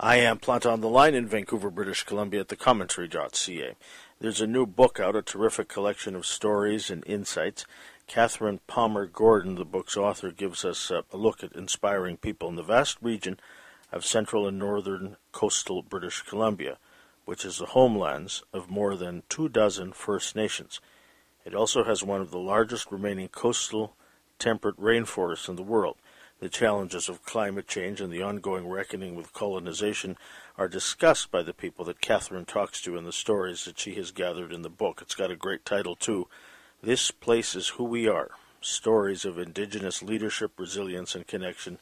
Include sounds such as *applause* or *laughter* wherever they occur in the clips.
I am Planta on the Line in Vancouver, British Columbia at the commentary.ca. There's a new book out, a terrific collection of stories and insights. Katherine Palmer Gordon, the book's author, gives us a look at inspiring people in the vast region of central and northern coastal British Columbia, which is the homelands of more than two dozen First Nations. It also has one of the largest remaining coastal temperate rainforests in the world. The challenges of climate change and the ongoing reckoning with colonization are discussed by the people that Katherine talks to in the stories that she has gathered in the book. It's got a great title, too. This Place is Who We Are Stories of Indigenous Leadership, Resilience, and Connection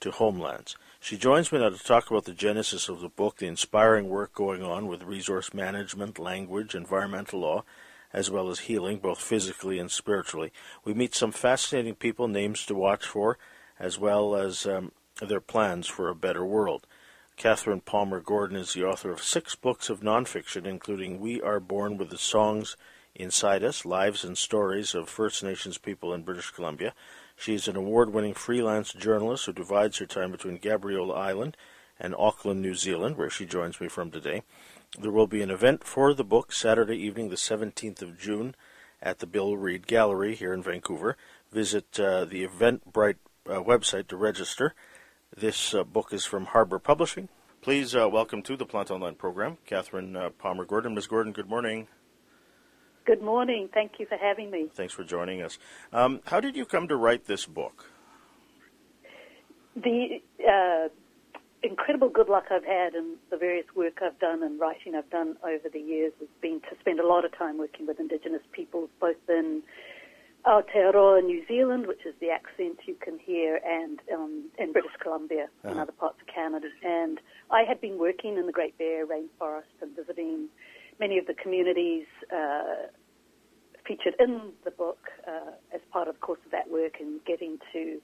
to Homelands. She joins me now to talk about the genesis of the book, the inspiring work going on with resource management, language, environmental law, as well as healing, both physically and spiritually. We meet some fascinating people, names to watch for, as well as um, their plans for a better world. Katherine Palmer Gordon is the author of six books of nonfiction, including We Are Born with the Songs Inside Us Lives and Stories of First Nations People in British Columbia. She is an award winning freelance journalist who divides her time between Gabriola Island and Auckland, New Zealand, where she joins me from today. There will be an event for the book Saturday evening, the 17th of June, at the Bill Reid Gallery here in Vancouver. Visit uh, the Eventbrite uh, website to register. This uh, book is from Harbour Publishing. Please uh, welcome to the Planta Online program, Katherine uh, Palmer Gordon. Ms. Gordon, good morning. Good morning. Thank you for having me. Thanks for joining us. Um, how did you come to write this book? The uh, incredible good luck I've had in the various work I've done and writing I've done over the years has been to spend a lot of time working with Indigenous peoples, both in Aotearoa, New Zealand, which is the accent you can hear, and um, in British Columbia uh-huh. and other parts of Canada. And I had been working in the Great Bear Rainforest and visiting many of the communities uh, featured in the book uh, as part, of course, of that work and getting to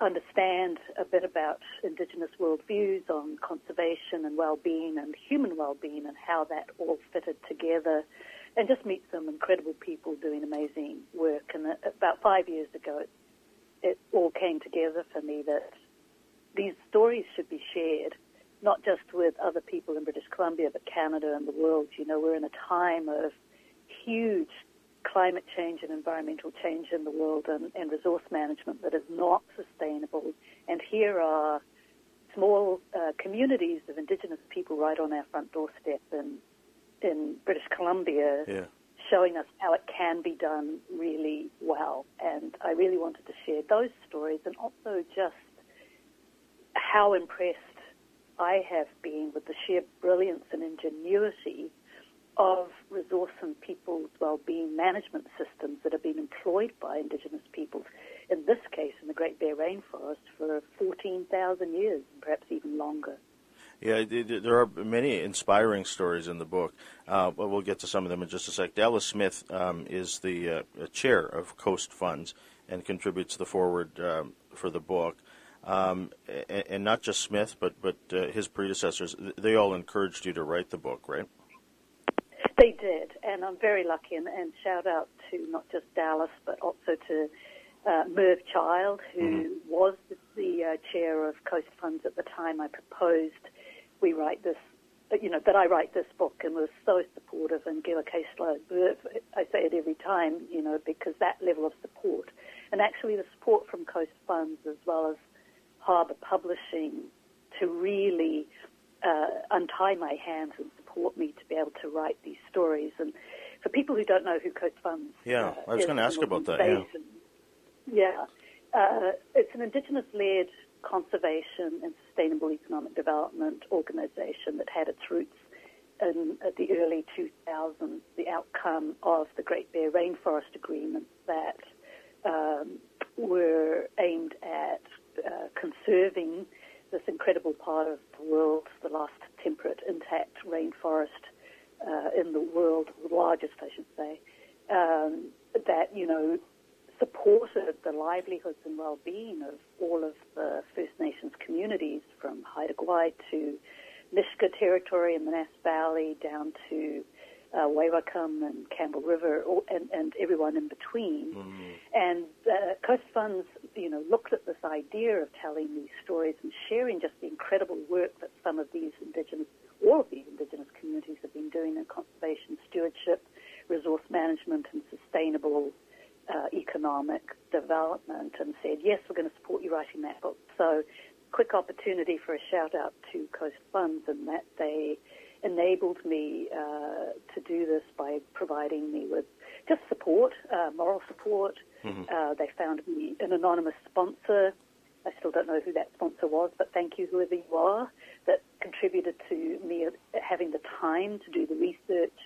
understand a bit about Indigenous worldviews on conservation and well-being and human well-being and how that all fitted together and just meet some incredible people doing amazing work. And about five years ago, it, it all came together for me that these stories should be shared, not just with other people in British Columbia, but Canada and the world. You know, we're in a time of huge climate change and environmental change in the world and, and resource management that is not sustainable. And here are small uh, communities of Indigenous people right on our front doorstep in in British Columbia yeah. showing us how it can be done really well. And I really wanted to share those stories and also just how impressed I have been with the sheer brilliance and ingenuity of resource and people's well-being management systems that have been employed by Indigenous peoples, in this case in the Great Bear Rainforest, for 14,000 years, and perhaps even longer. Yeah, there are many inspiring stories in the book. Uh, but we'll get to some of them in just a sec. Dallas Smith um, is the uh, chair of Coast Funds and contributes the foreword um, for the book. Um, and, and, not just Smith, but but uh, his predecessors. They all encouraged you to write the book, right? They did, and I'm very lucky. And, and shout out to not just Dallas, but also to uh, Merv Child, who mm-hmm. was the, the uh, chair of Coast Funds at the time I proposed we write this, you know, that I write this book and was so supportive and Gilakas'la, I say it every time, you know, because that level of support. And actually the support from Coast Funds as well as Harbour Publishing to really uh, untie my hands and support me to be able to write these stories. And for people who don't know who Coast Funds Yeah, uh, I was going to ask about that, yeah. Yeah. Uh, it's an Indigenous-led conservation and sustainable economic development organization that had its roots in the early 2000s, the outcome of the Great Bear Rainforest Agreement that um, were aimed at uh, conserving this incredible part of the world, the last temperate, intact rainforest uh, in the world, the largest, I should say, um, that, you know, supported the livelihoods and well-being of all of the First Nations communities from Haida Gwaii to Nisga'a territory in the Nass Valley down to uh, and Campbell River and, and everyone in between. Mm-hmm. And uh, Coast Funds you know, looked at this idea of telling these stories and sharing just the incredible work that some of these indigenous, all of these indigenous communities have been doing in conservation stewardship, resource management, and sustainable uh, economic development, and said, yes, we're going to support you writing that book. So, quick opportunity for a shout out to Coast Funds and that they enabled me uh, to do this by providing me with just support, uh, moral support. Mm-hmm. Uh, they found me an anonymous sponsor. I still don't know who that sponsor was, but thank you, whoever you are, that contributed to me having the time to do the research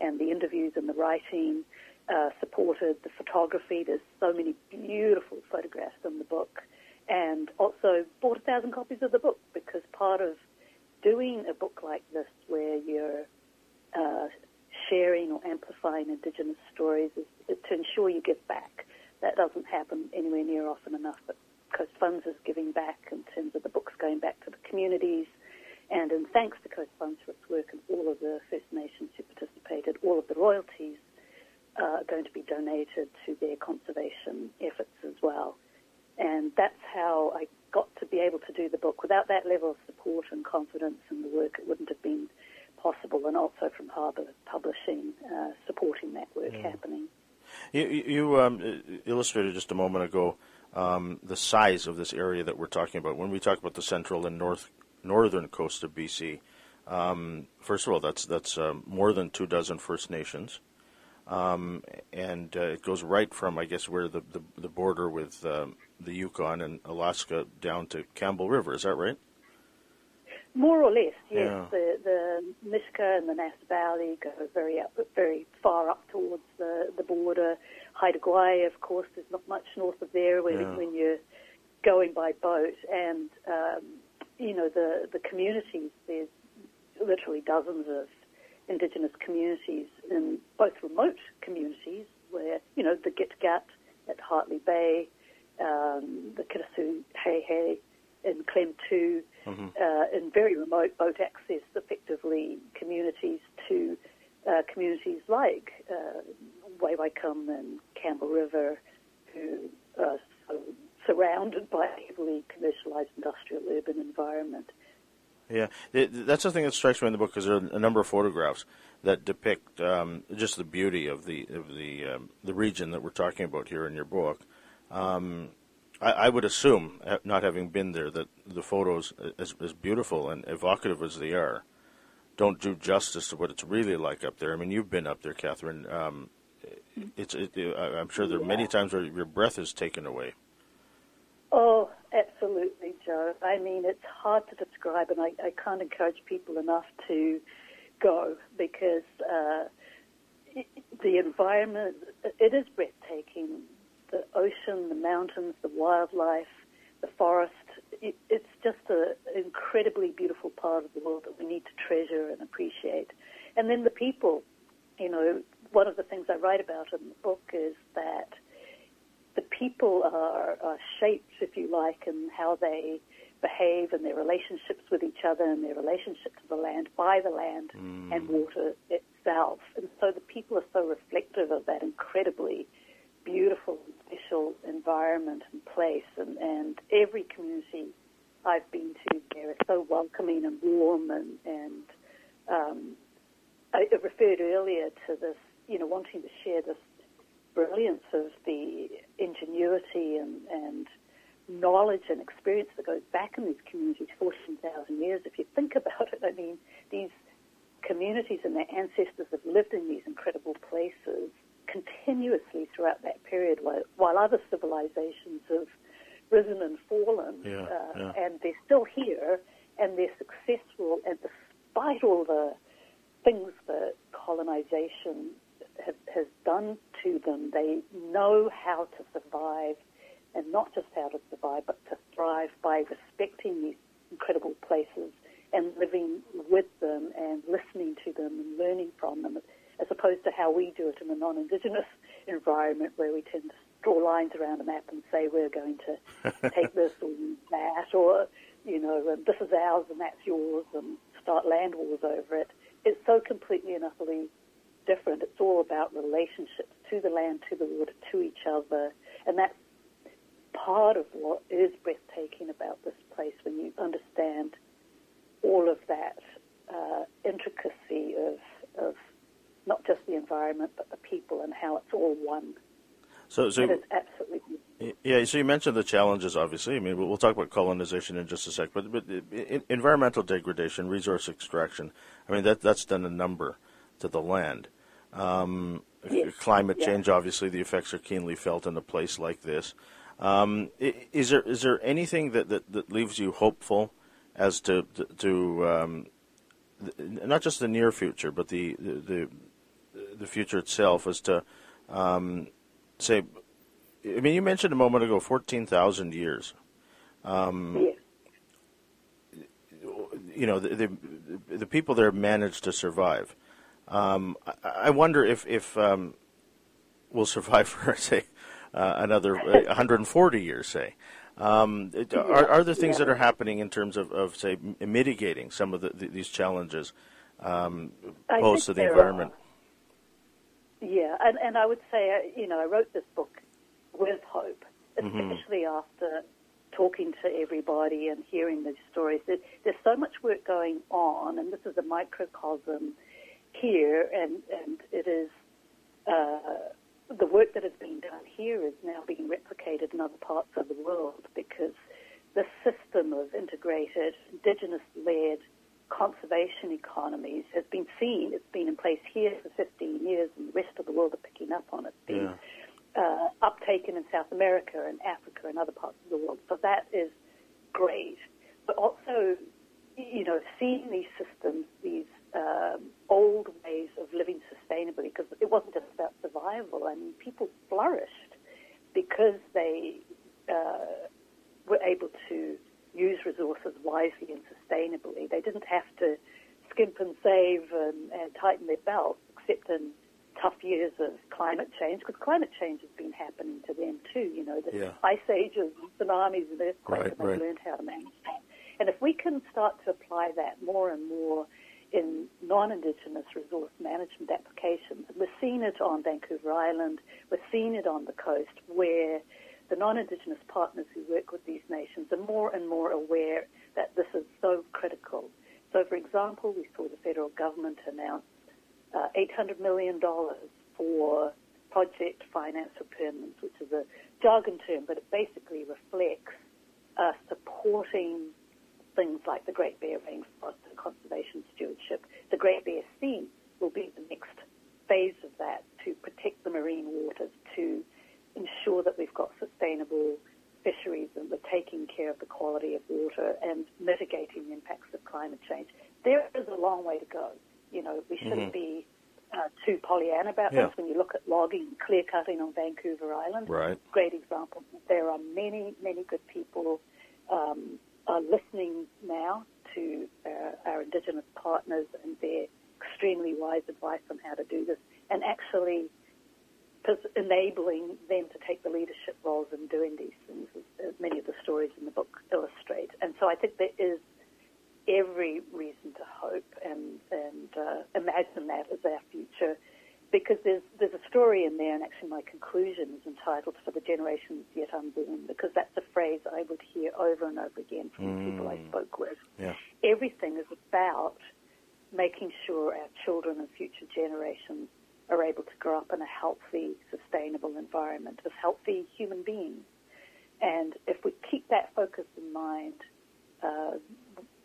and the interviews and the writing. Uh, supported the photography. There's so many beautiful photographs in the book, and also bought a thousand copies of the book because part of doing a book like this, where you're uh, sharing or amplifying Indigenous stories is, is to ensure you give back. That doesn't happen anywhere near often enough, but Coast Funds is giving back in terms of the books going back to the communities. And in thanks to Coast Funds for its work and all of the First Nations who participated, all of the royalties are going to be donated to their conservation efforts as well. And that's how I got to be able to do the book. Without that level of support and confidence in the work, it wouldn't have been possible, and also from Harbour Publishing uh, supporting that work yeah. happening. You, you um, illustrated just a moment ago um, the size of this area that we're talking about. When we talk about the central and north northern coast of BC, um, first of all, that's that's uh, more than two dozen First Nations, um, and uh, it goes right from I guess where the the, the border with um, the Yukon and Alaska down to Campbell River. Is that right? More or less, yes. Yeah. The the Nisga'a and the Nass Valley go very up, very far up towards the the border. Haida Gwaii, of course, there's not much north of there when yeah. when you're going by boat, and um, you know the the communities. There's literally dozens of indigenous communities in both remote communities where you know the Gitga'at at Hartley Bay, um, the Kitasoo Xai'xais in Clem 2, mm-hmm. uh, in very remote boat access, effectively communities to uh, communities like uh, Wei Wai Kum and Campbell River, who are so surrounded by a heavily commercialized industrial urban environment. Yeah, that's the thing that strikes me in the book because there are a number of photographs that depict um, just the beauty of the of the um, the region that we're talking about here in your book. Um, I, I, would assume, not having been there, that the photos, as, as, beautiful and evocative as they are, don't do justice to what it's really like up there. I mean, you've been up there, Katherine. Um, it's, it, I'm sure there are many times where your breath is taken away. Joe. I mean, it's hard to describe, and I, I can't encourage people enough to go because uh, the environment, it is breathtaking the ocean, the mountains, the wildlife, the forest. It, it's just an incredibly beautiful part of the world that we need to treasure and appreciate. And then the people, you know, one of the things I write about in the book is that the people are, are shaped, if you like, and how they behave and their relationships with each other and their relationship to the land by the land mm. and water itself. And so the people are so reflective of that incredibly beautiful and special environment and place, and, and every community I've been to there is so welcoming and warm, and, and um, I referred earlier to this, you know, wanting to share this brilliance of the ingenuity and, and knowledge and experience that goes back in these communities 14,000 years. If you think *laughs* about it, I mean, these communities and their ancestors have lived in these incredible places continuously throughout that period, while, while other civilizations have risen and fallen, yeah, uh, yeah. and they're still here, and they're successful, and despite all the things that colonization have, has done to them, they know how to survive, and not just how to survive, but to thrive by respecting these incredible places and living with them and listening to them and learning from them as opposed to how we do it in a non-Indigenous environment where we tend to draw lines around a map and say we're going to *laughs* take this or that, or, you know, um, this is ours and that's yours, and start land wars over it. It's so completely and utterly different. It's all about relationships to the land, to the water, to each other, and that's part of what is breathtaking about this place when you understand all of that uh, intricacy of, of not just the environment but the people and how it's all one. So, so it is absolutely. Yeah, so you mentioned the challenges. Obviously, I mean, we'll talk about colonization in just a sec. But, but environmental degradation, resource extraction. I mean, that that's done a number to the land. Um, yes. Climate yeah. change, obviously, the effects are keenly felt in a place like this. Um, is there is there anything that, that, that leaves you hopeful as to to um, not just the near future, but the the the future itself, as to um, say? I mean, you mentioned a moment ago fourteen thousand years. Um, yes. You know, the, the, the people there managed to survive. Um, I, I, wonder if if um, we'll survive *laughs* for say uh, another 140 years, say. Um, are, are, there things yeah. that are happening in terms of, of say, mitigating some of the, the, these challenges um, posed to the environment? Are. Yeah, and, and I would say, uh, you know, I wrote this book with hope, mm-hmm. especially mm-hmm. after talking to everybody and hearing these stories. There, there's so much work going on, and this is a microcosm here, and, and it is. Uh, the work that has been done here is now being replicated in other parts of the world because the system of integrated, indigenous-led conservation economies has been seen. It's been in place here for 15 years, and the rest of the world are picking up on it. It's been yeah. uh, uptaken in South America and Africa and other parts of the world. So that is great. But also, you know, seeing these systems, these um, old ways of living sustainably because it wasn't just about survival. I mean, people flourished because they uh, were able to use resources wisely and sustainably. They didn't have to skimp and save and, and tighten their belts, except in tough years of climate change, because climate change has been happening to them too. You know, the yeah. ice ages, tsunamis, and earthquakes, right, and they've right. learned how to manage that. And if we can start to apply that more and more in non-Indigenous resource management applications. We're seeing it on Vancouver Island. We're seeing it on the coast where the non-Indigenous partners who work with these nations are more and more aware that this is so critical. So, for example, we saw the federal government announce uh, $800 million for project finance for permanence, which is a jargon term, but it basically reflects uh, supporting things like the Great Bear Rainforest and conservation stewardship. The Great Bear Sea will be the next phase of that to protect the marine waters, to ensure that we've got sustainable fisheries and we're taking care of the quality of water and mitigating the impacts of climate change. There is a long way to go. You know, we shouldn't mm-hmm. be uh, too Pollyanna about yeah. this. When you look at logging, clear cutting on Vancouver Island, right. great example. There are many, many good people um, are listening now to uh, our Indigenous partners and their extremely wise advice on how to do this, and actually enabling them to take the leadership roles in doing these things, as many of the stories in the book illustrate. And so I think there is every reason to hope and, and uh, imagine that as our future because there's there's a story in there, and actually my conclusion is entitled "For the Generations Yet Unborn," because that's a phrase I would hear over and over again from mm. the people I spoke with. Yeah. Everything is about making sure our children and future generations are able to grow up in a healthy, sustainable environment as healthy human beings. And if we keep that focus in mind, uh,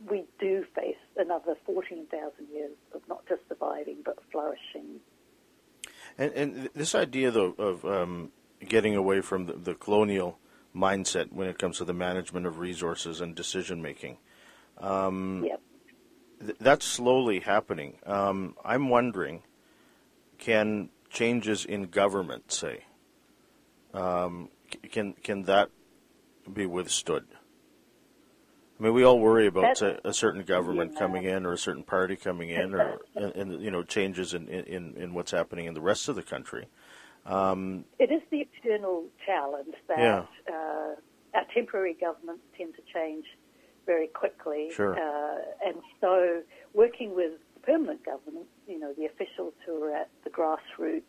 we do face another 14,000 years of not just surviving but flourishing and, and this idea, though, of um, getting away from the, the, colonial mindset when it comes to the management of resources and decision making, um, yep. th- that's slowly happening. Um, I'm wondering, can changes in government, say, um, can can that be withstood? I mean, we all worry about a, a, certain government coming in or a certain party coming in, or *laughs* and, and you know changes in, in, in what's happening in the rest of the country. Um, it is the external challenge that yeah. uh, our temporary governments tend to change very quickly, sure. uh, and so working with permanent governments, you know, the officials who are at the grassroots,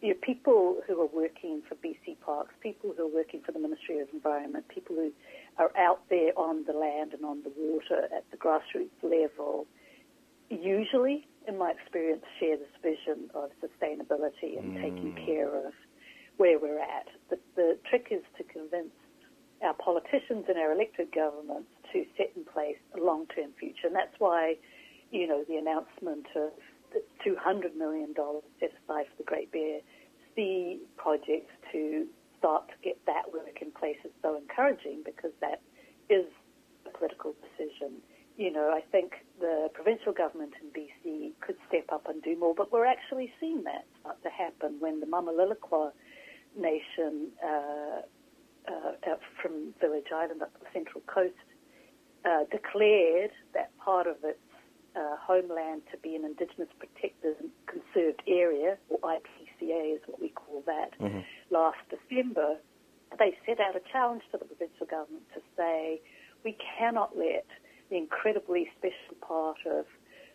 you know, people who are working for BC Parks, people who are working for the Ministry of Environment, people who are out there on the land and on the water at the grassroots level, usually, in my experience, share this vision of sustainability and mm. taking care of where we're at. The, the trick is to convince our politicians and our elected governments to set in place a long-term future, and that's why, you know, the announcement of the $200 million set aside for the Great Bear Sea project to start to get that work in place is so encouraging because that is a political decision. You know, I think the provincial government in BC could step up and do more, but we're actually seeing that start to happen when the Mamalilikulla Nation uh, uh, from Village Island up the Central Coast uh, declared that part of its uh, homeland to be an Indigenous protected and conserved area, or IPCA is what we call that, mm-hmm. last December, they set out a challenge to the provincial government to say we cannot let the incredibly special part of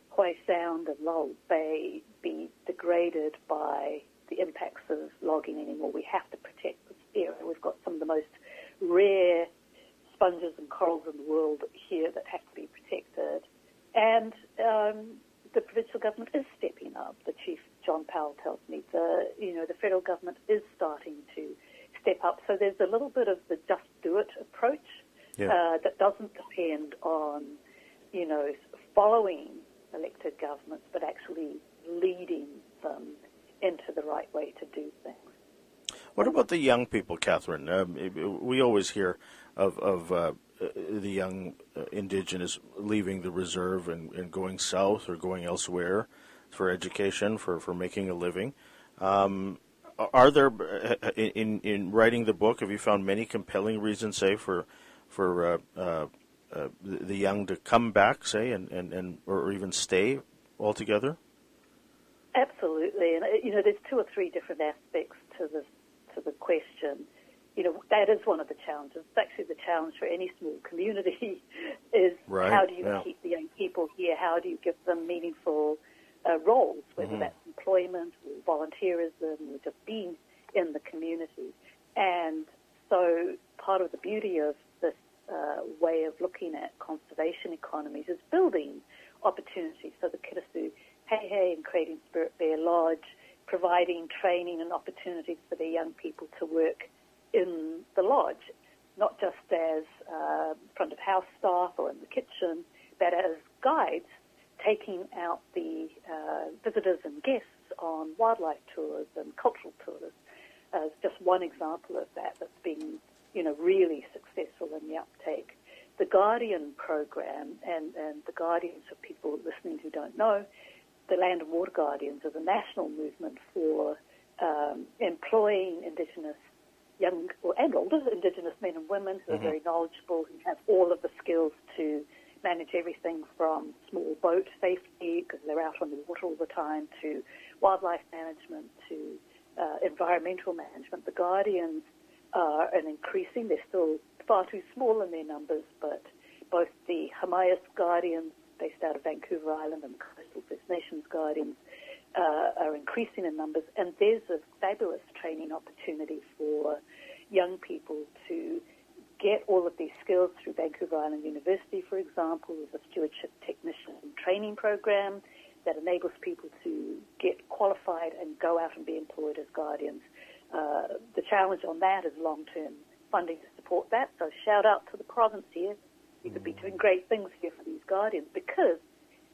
Hoy Sound and Lull Bay be degraded by the impacts of logging anymore. We have to protect this area. We've got some of the most rare sponges and corals in the world here that have to be protected. And um, the provincial government is stepping up. The chief, John Powell, tells me the you know the federal government is starting to step up. So there's a little bit of the just do it approach yeah. uh, that doesn't depend on you know following elected governments, but actually leading them into the right way to do things. What about the young people, Katherine? Um, we always hear of, of uh, uh, the young uh, indigenous leaving the reserve and, and, going south or going elsewhere for education, for, for making a living. Um, are there, uh, in, in writing the book, have you found many compelling reasons, say, for, for uh, uh, uh, the young to come back, say, and, and, and or even stay altogether? Absolutely, and you know, there's two or three different aspects to the to the question you know, that is one of the challenges. It's actually the challenge for any small community *laughs* is right. how do you yeah. keep the young people here? How do you give them meaningful uh, roles, whether mm-hmm. that's employment or volunteerism or just being in the community. And so part of the beauty of uh, way of looking at conservation economies is building opportunities. for the Kiddisu Hei Hei and creating Spirit Bear Lodge, providing training and opportunities for their young people to work in the lodge, not just as uh, front of house staff or in the kitchen, but as guides taking out the uh, visitors and guests on wildlife tours and cultural tours as just one example of that that's been, you know, really successful in the uptake. The Guardian program, and, and the Guardians for people listening who don't know, the Land and Water Guardians is a national movement for um, employing Indigenous young and older Indigenous men and women who mm-hmm. are very knowledgeable, who have all of the skills to manage everything from small boat safety, because they're out on the water all the time, to wildlife management, to uh, environmental management. The Guardians are an increasing, they're still far too small in their numbers, but both the Hamias Guardians, based out of Vancouver Island, and the Coastal First Nations Guardians uh, are increasing in numbers, and there's a fabulous training opportunity for young people to get all of these skills through Vancouver Island University, for example, with a stewardship technician training program that enables people to get qualified and go out and be employed as guardians. Uh, the challenge on that is long-term funding to support that. So shout out to the province here. You could be mm. doing great things here for these guardians because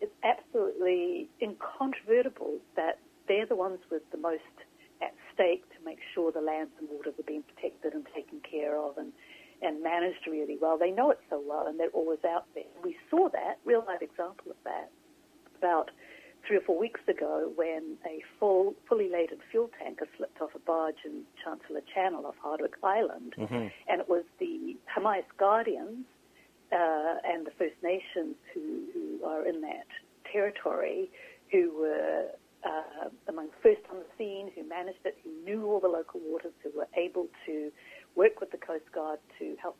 it's absolutely incontrovertible that they're the ones with the most at stake to make sure the lands and waters are being protected and taken care of and, and managed really well. They know it so well and they're always out there. We saw that, real life example of that, about three or four weeks ago when a full, fully laden fuel tanker slipped off a barge in Chancellor Channel off Hardwick Island. Mm-hmm. And it was the Hamias Guardians uh, and the First Nations who, who are in that territory who were uh, among first on the scene, who managed it, who knew all the local waters, who were able to work with the Coast Guard to help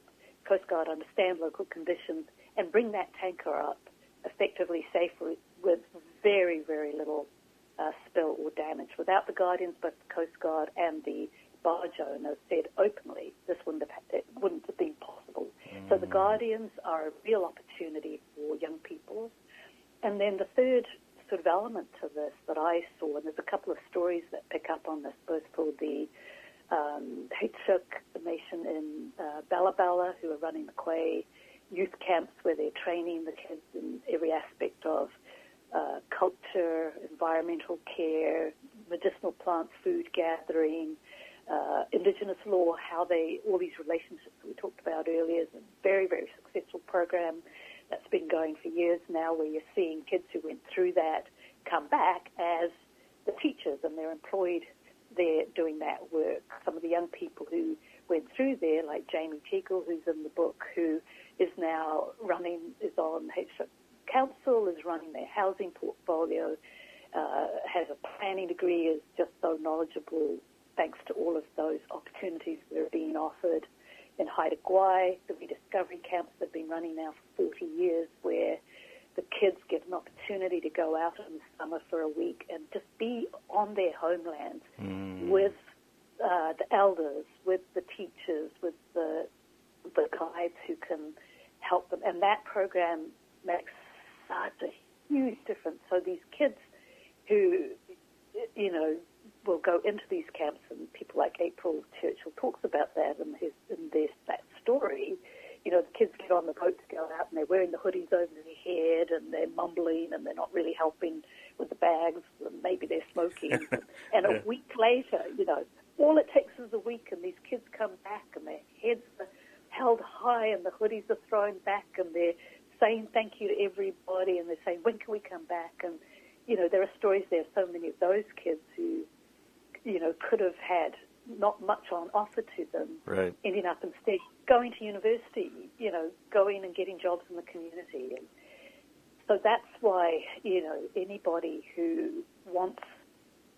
Coast Guard understand local conditions and bring that tanker up effectively safely with very, very little uh, spill or damage. Without the Guardians, both the Coast Guard and the barge owners said openly this wouldn't have, it wouldn't have been possible. Mm. So the Guardians are a real opportunity for young people. And then the third sort of element to this that I saw, and there's a couple of stories that pick up on this, both for the um, Nation in uh, who are running the Quay youth camps where they're training the kids in every aspect of uh, culture, environmental care, medicinal plants, food gathering, uh, indigenous law, how they, all these relationships that we talked about earlier is a very, very successful program that's been going for years now where you're seeing kids who went through that come back as the teachers and they're employed there doing that work. Some of the young people who went through there, like Jamie Teagle, who's in the book, who is now running, is on Council, is running their housing portfolio, uh, has a planning degree, is just so knowledgeable thanks to all of those opportunities that are being offered in Haida Gwaii, the rediscovery camps have been running now for 40 years, where the kids get an opportunity to go out in the summer for a week and just be on their homeland mm. with uh, the elders, with the teachers, with the the guides who can help them. And that program makes such a huge difference. So these kids who, you know, will go into these camps, and people like April Churchill talks about that in, his, in this, that story. You know, the kids get on the boat to go out, and they're wearing the hoodies over their head, and they're mumbling, and they're not really helping with the bags, and maybe they're smoking. *laughs* and a week later, you know, all it takes is a week, and these kids come back, and their heads are held high, and the hoodies are thrown back, and they're saying thank you to everybody, and they're saying, when can we come back? And, you know, there are stories there, so many of those kids who you know, could have had not much on offer to them, right. ending up instead going to university, you know, going and getting jobs in the community. And so that's why, you know, anybody who wants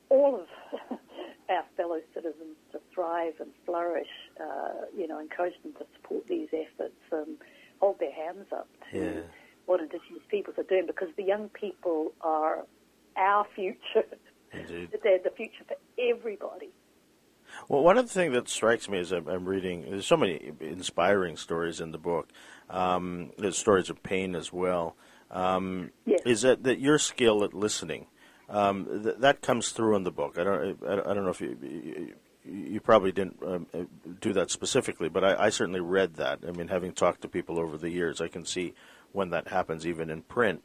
all of *laughs* our fellow citizens to thrive and flourish, uh, you know, encourage them to support these efforts and hold their hands up to yeah. what Indigenous peoples are doing because the young people are our future. Indeed. *laughs* They're the future for everybody. Well, one of the things that strikes me as I'm, I'm, reading, there's so many inspiring stories in the book. Um, there's stories of pain as well. Um, yes. Is that, that your skill at listening, um, th- that comes through in the book. I don't, I, I don't know if you, you, you probably didn't um, uh, do that specifically, but I, I certainly read that. I mean, having talked to people over the years, I can see when that happens, even in print.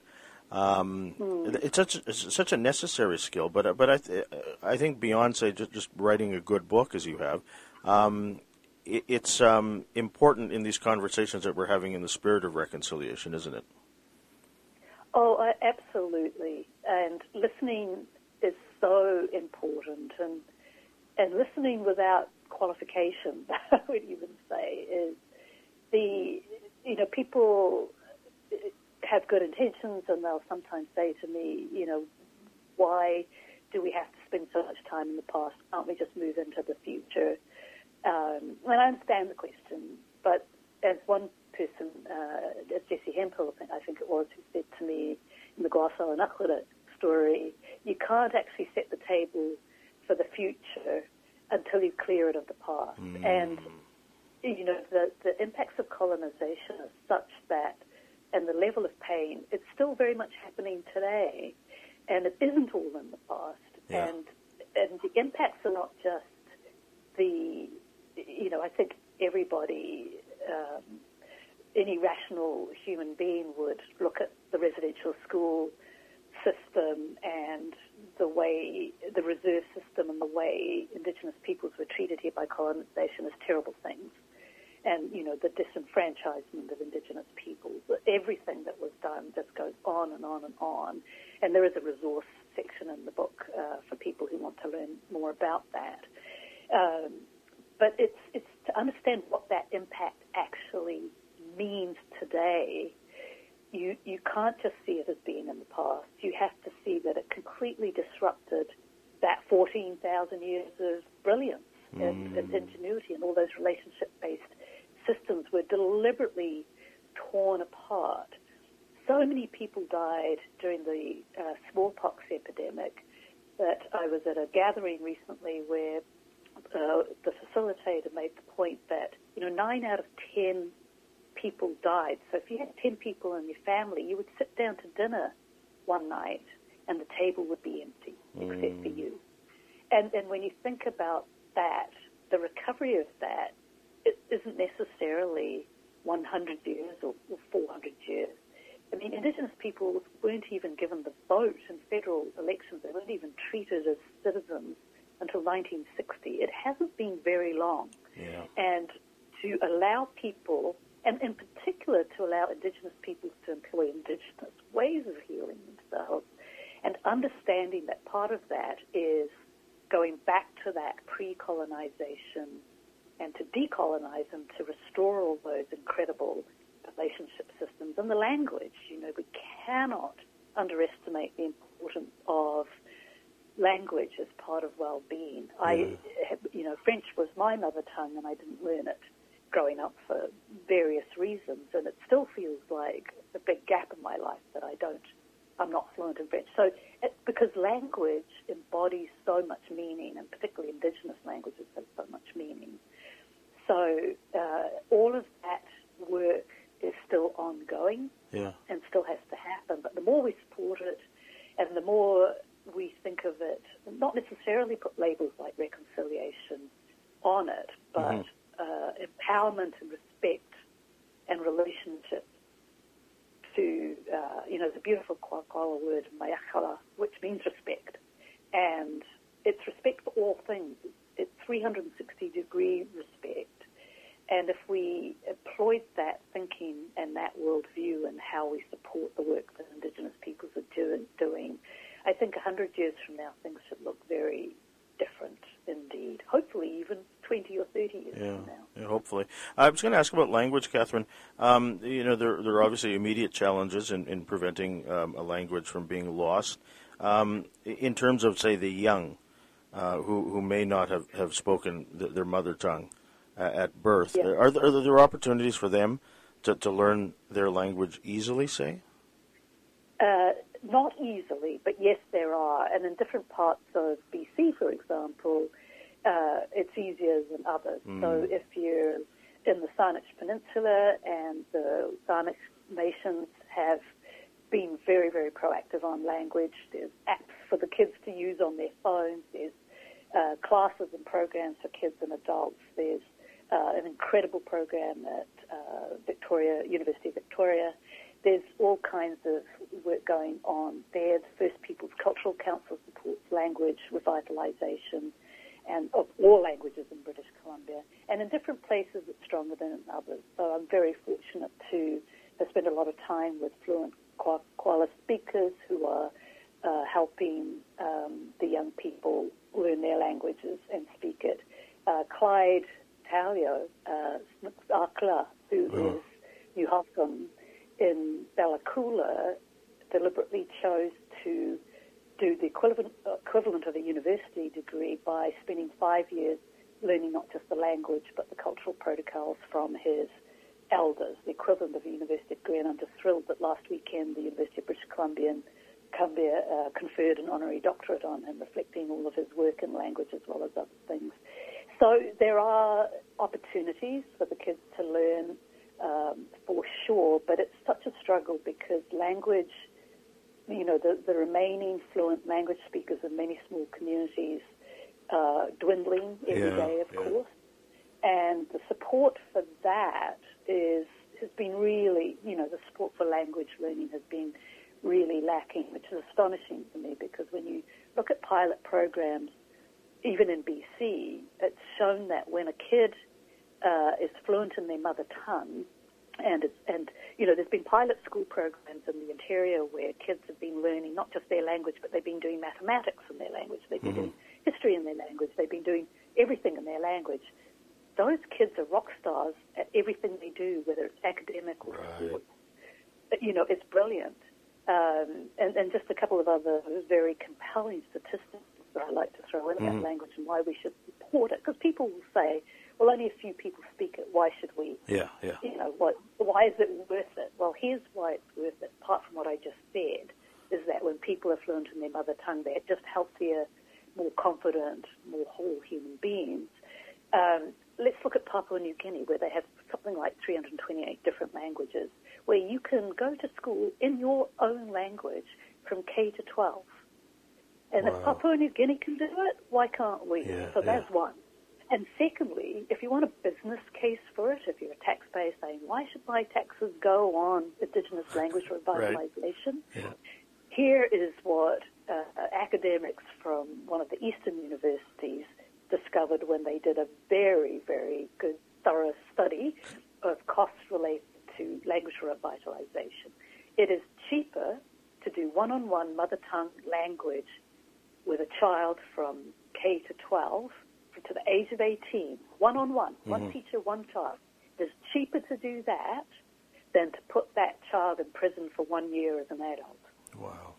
Um, mm. It's such it's such a necessary skill, but but I th- I think beyond say just, just writing a good book as you have, um, it, it's um, important in these conversations that we're having in the spirit of reconciliation, isn't it? Oh, uh, absolutely. And listening is so important, and and listening without qualification, *laughs* I would even say, is the you know people have good intentions, and they'll sometimes say to me, you know, why do we have to spend so much time in the past? Can't we just move into the future? Um, and I understand the question, but as one person, uh, as Jesse Hempel, I think it was, who said to me in the Guaso and Akwila story, you can't actually set the table future until you clear it of the past. Mm. And, you know, the, the impacts of colonization are such that and the level of pain, it's still very much happening today, and it isn't all in the past. Yeah. And and the impacts are not just the, you know, I think everybody, um, any rational human being would look at the residential school system and the way the reserve system and the way Indigenous peoples were treated here by colonisation as terrible things and you know the disenfranchisement of Indigenous peoples. Everything that was done just goes on and on and on. And there is a resource section in the book uh, for people who want to learn more about that. Um, but it's it's to understand what that impact actually means today. You you can't just see it as being in the past. You have to see that it completely disrupted that 14,000 years of brilliance mm. ingenuity and all those relationship-based systems were deliberately torn apart. So many people died during the uh, smallpox epidemic that I was at a gathering recently where uh, the facilitator made the point that you know nine out of ten people died. So if you had ten people in your family, you would sit down to dinner one night and the table would be empty mm. except for mm. you. And and when you think about that, the recovery of that isn't necessarily 100 years or, or 400 years. I mean, Indigenous peoples weren't even given the vote in federal elections. They weren't even treated as citizens until 1960. It hasn't been very long. Yeah. And to allow people, and in particular to allow Indigenous peoples to employ Indigenous ways of healing themselves, and understanding that part of that is going back to that pre-colonization and to decolonize and to restore all those incredible relationship systems and the language. You know, we cannot underestimate the importance of language as part of well-being. I, you know, French was my mother tongue, and I didn't learn it growing up for various reasons, and it still feels like a big gap in my life that I don't. I'm not fluent in French. So, it, because language embodies so much meaning, and particularly Indigenous languages have so much meaning. So, uh, all of that work is still ongoing yeah. and still has to happen. But the more we support it, and the more we think of it, not necessarily put labels like reconciliation on it, but mm-hmm. uh, empowerment and respect and relationship to, uh, you know, the beautiful Kwak'wala word, mayakala, which means respect. And it's respect for all things. It's 360 degree respect. And if we employed that thinking and that worldview and how we support the work that Indigenous peoples are do- doing, I think 100 years from now, things should look very different indeed. Hopefully, even 20 or 30 years yeah, from now. Yeah, hopefully. I was going to ask about language, Katherine. Um, you know, there, there are obviously immediate challenges in, in preventing um, a language from being lost. Um, in terms of, say, the young uh, who, who may not have, have spoken th- their mother tongue uh, at birth, yeah. are, there, are there opportunities for them to, to learn their language easily, say? Uh, not easily, but yes, there are. And in different parts of BC, for example, uh, it's easier than others. Mm. So if you're in the Saanich Peninsula and the Saanich nations have been very, very proactive on language. There's apps for the kids to use on their phones. There's uh, classes and programs for kids and adults. There's uh, an incredible program at uh, Victoria University of Victoria there's all kinds of work going on there. The First Peoples Cultural Council supports language revitalisation and of all languages in British Columbia. And in different places it's stronger than in others. So I'm very fortunate to have spent a lot of time with fluent Kwala speakers who are uh, helping um, the young people learn their languages and speak it. Uh, Clyde Tallio, uh, Akla, who oh. is Nuxalk, in Bella Coola deliberately chose to do the equivalent, equivalent of a university degree by spending five years learning not just the language but the cultural protocols from his elders, the equivalent of a university degree. And I'm just thrilled that last weekend the University of British Columbia, Columbia uh, conferred an honorary doctorate on him, reflecting all of his work in language as well as other things. So there are opportunities for the kids to learn um, for sure, but it's such a struggle because language, you know, the, the remaining fluent language speakers in many small communities uh, dwindling every yeah, day, of yeah. course. And the support for that is has been really, you know, the support for language learning has been really lacking, which is astonishing to me because when you look at pilot programs, even in BC, it's shown that when a kid uh, is fluent in their mother tongue, and it's, and you know, there's been pilot school programs in the interior where kids have been learning not just their language, but they've been doing mathematics in their language, they've been mm-hmm. doing history in their language, they've been doing everything in their language. Those kids are rock stars at everything they do, whether it's academic or right. sports. You know, it's brilliant. Um, and, and just a couple of other very compelling statistics that I like to throw in mm-hmm. about language and why we should support it, because people will say, well, only a few people speak it. Why should we? Yeah, yeah. You know, what? Why is it worth it? Well, here's why it's worth it. Apart from what I just said, is that when people are fluent in their mother tongue, they're just healthier, more confident, more whole human beings. Um, let's look at Papua New Guinea, where they have something like 328 different languages, where you can go to school in your own language from K to 12. And wow. if Papua New Guinea can do it, why can't we? Yeah, so yeah. that's one. And secondly, if you want a business case for it, if you're a taxpayer saying, why should my taxes go on Indigenous language revitalization? Right. Yeah. Here is what uh, academics from one of the Eastern universities discovered when they did a very, very good, thorough study of costs related to language revitalization. It is cheaper to do one-on-one mother tongue language with a child from K to 12 to the age of 18, one-on-one, mm-hmm. one teacher, one child. It is cheaper to do that than to put that child in prison for one year as an adult. Wow.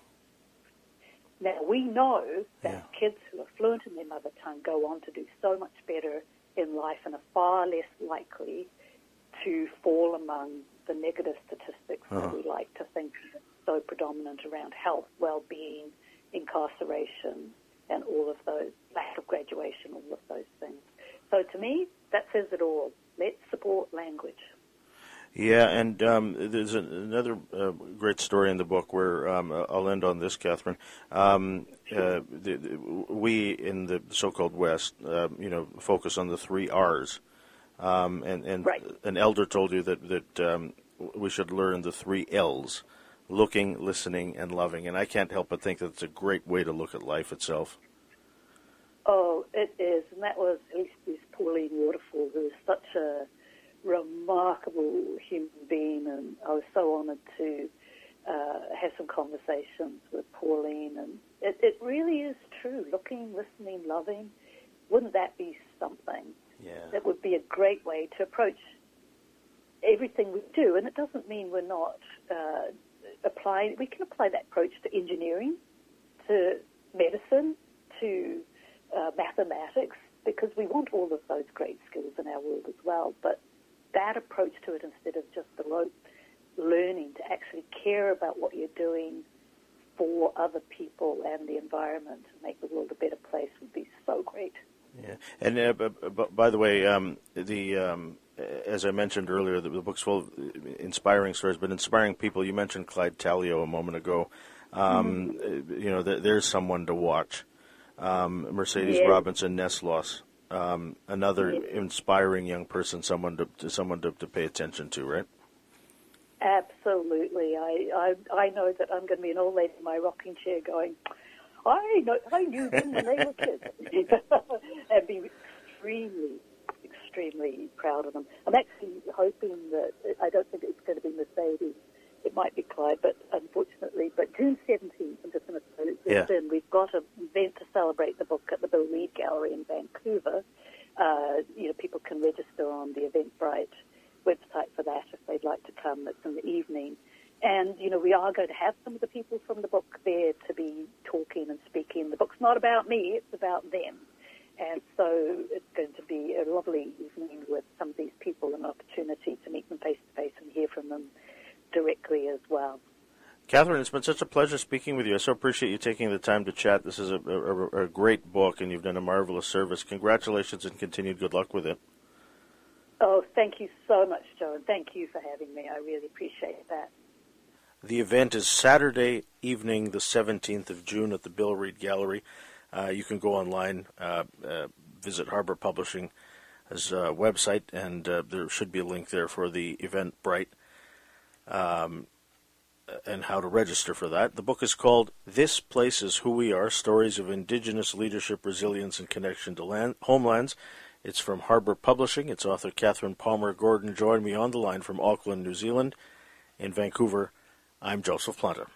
Now, we know that Yeah. kids who are fluent in their mother tongue go on to do so much better in life and are far less likely to fall among the negative statistics Uh-huh. that we like to think are so predominant around health, well-being, incarceration, and all of those, lack of graduation, all of those things. So to me, that says it all. Let's support language. Yeah, and um, there's an, another uh, great story in the book where um, I'll end on this, Katherine. Um, uh, the, the, we in the so-called West, uh, you know, focus on the three R's, um, and, and Right. an elder told you that that um, we should learn the three L's: looking, listening, and loving. And I can't help but think that it's a great way to look at life itself. Oh, it is, and that was this Pauline Waterfall, who is such a remarkable human being, and I was so honoured to uh, have some conversations with Pauline, and it, it really is true. Looking, listening, loving, wouldn't that be something? Yeah. That would be a great way to approach everything we do, and it doesn't mean we're not uh, applying. We can apply that approach to engineering, to medicine, to uh, mathematics, because we want all of those great skills in our world as well. But that approach to it, instead of just the rote learning, to actually care about what you're doing for other people and the environment to make the world a better place, would be so great. Yeah, and uh, b- b- by the way, um, the um, as I mentioned earlier, the, the book's full of inspiring stories, but inspiring people. You mentioned Clyde Tallio a moment ago. Um, uh, You know, th- there's someone to watch. Um, Mercedes Yes. Robinson Neasloss, um, another Yes. inspiring young person, someone to, to someone to, to pay attention to, right? Absolutely. I, I, I know that I'm going to be an old lady in my rocking chair going, I know, I knew them when they were kids. *laughs* and be extremely, extremely proud of them. I'm actually hoping that, I don't think it's going to be Mercedes. It might be Clyde, but unfortunately, but June 17th, I'm just going to throw this Yeah. in, we've got an event to celebrate the book at the Bill Reid Gallery in Vancouver. Uh, you know, people can register on the Eventbrite website for that if they'd like to come. It's in the evening. And, you know, we are going to have some of the people from the book there to be talking and speaking. The book's not about me, it's about them. And so it's going to be a lovely evening with some of these people, an opportunity to meet them face to face and hear from them directly as well. Katherine, it's been such a pleasure speaking with you. I so appreciate you taking the time to chat. This is a, a, a great book, and you've done a marvelous service. Congratulations and continued good luck with it. Oh, thank you so much, Joe, and thank you for having me. I really appreciate that. The event is Saturday evening, the 17th of June, at the Bill Reid Gallery. Uh, you can go online, uh, uh, visit Harbour Publishing's uh, website, and uh, there should be a link there for the Eventbrite um, and how to register for that. The book is called This Place is Who We Are Stories of Indigenous Leadership, Resilience, and Connection to land, Homelands. It's from Harbour Publishing. Its author, Katherine Palmer Gordon, joined me on the line from Auckland, New Zealand. In Vancouver, I'm Joseph Planta.